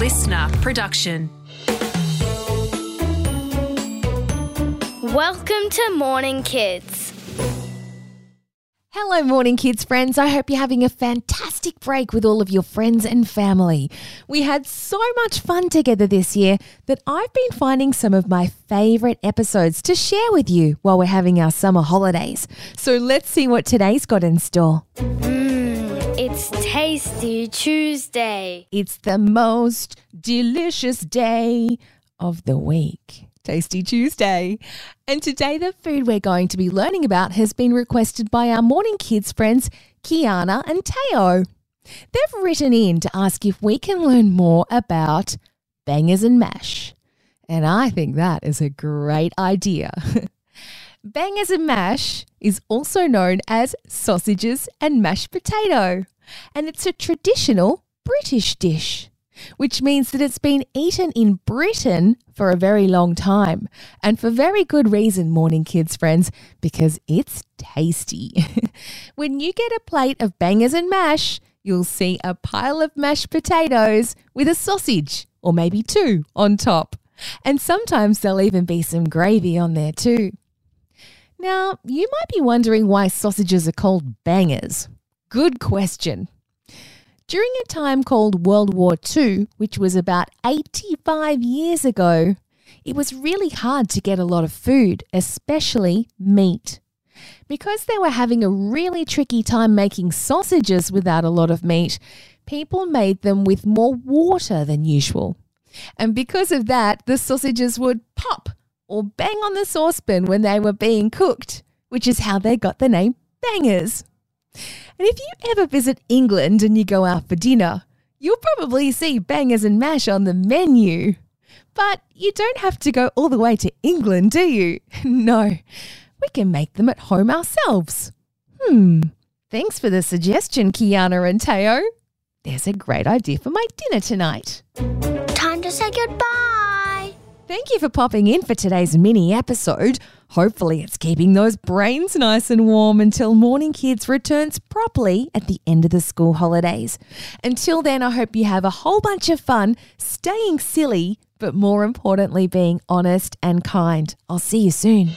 listener production. Welcome to Morning Kids. Hello, morning kids friends. I hope you're having a fantastic break with all of your friends and family. We had so much fun together this year that I've been finding some of my favorite episodes to share with you while we're having our summer holidays. So let's see what today's got in store. Mmm, it's Tasty Tuesday. It's the most delicious day of the week. Tasty Tuesday. And today, the food we're going to be learning about has been requested by our morning kids friends, Kiana and Teo. They've written in to ask if we can learn more about bangers and mash. And I think that is a great idea. bangers and mash is also known as sausages and mashed potato, and it's a traditional British dish which means that it's been eaten in Britain for a very long time. And for very good reason, morning kids friends, because it's tasty. when you get a plate of bangers and mash, you'll see a pile of mashed potatoes with a sausage, or maybe two, on top. And sometimes there'll even be some gravy on there too. Now, you might be wondering why sausages are called bangers. Good question. During a time called World War II, which was about 85 years ago, it was really hard to get a lot of food, especially meat. Because they were having a really tricky time making sausages without a lot of meat, people made them with more water than usual. And because of that, the sausages would pop or bang on the saucepan when they were being cooked, which is how they got the name bangers. And if you ever visit England and you go out for dinner, you'll probably see bangers and mash on the menu. But you don't have to go all the way to England, do you? No, we can make them at home ourselves. Hmm, thanks for the suggestion, Kiana and Teo. There's a great idea for my dinner tonight. Time to say goodbye. Thank you for popping in for today's mini episode. Hopefully, it's keeping those brains nice and warm until Morning Kids returns properly at the end of the school holidays. Until then, I hope you have a whole bunch of fun staying silly, but more importantly, being honest and kind. I'll see you soon.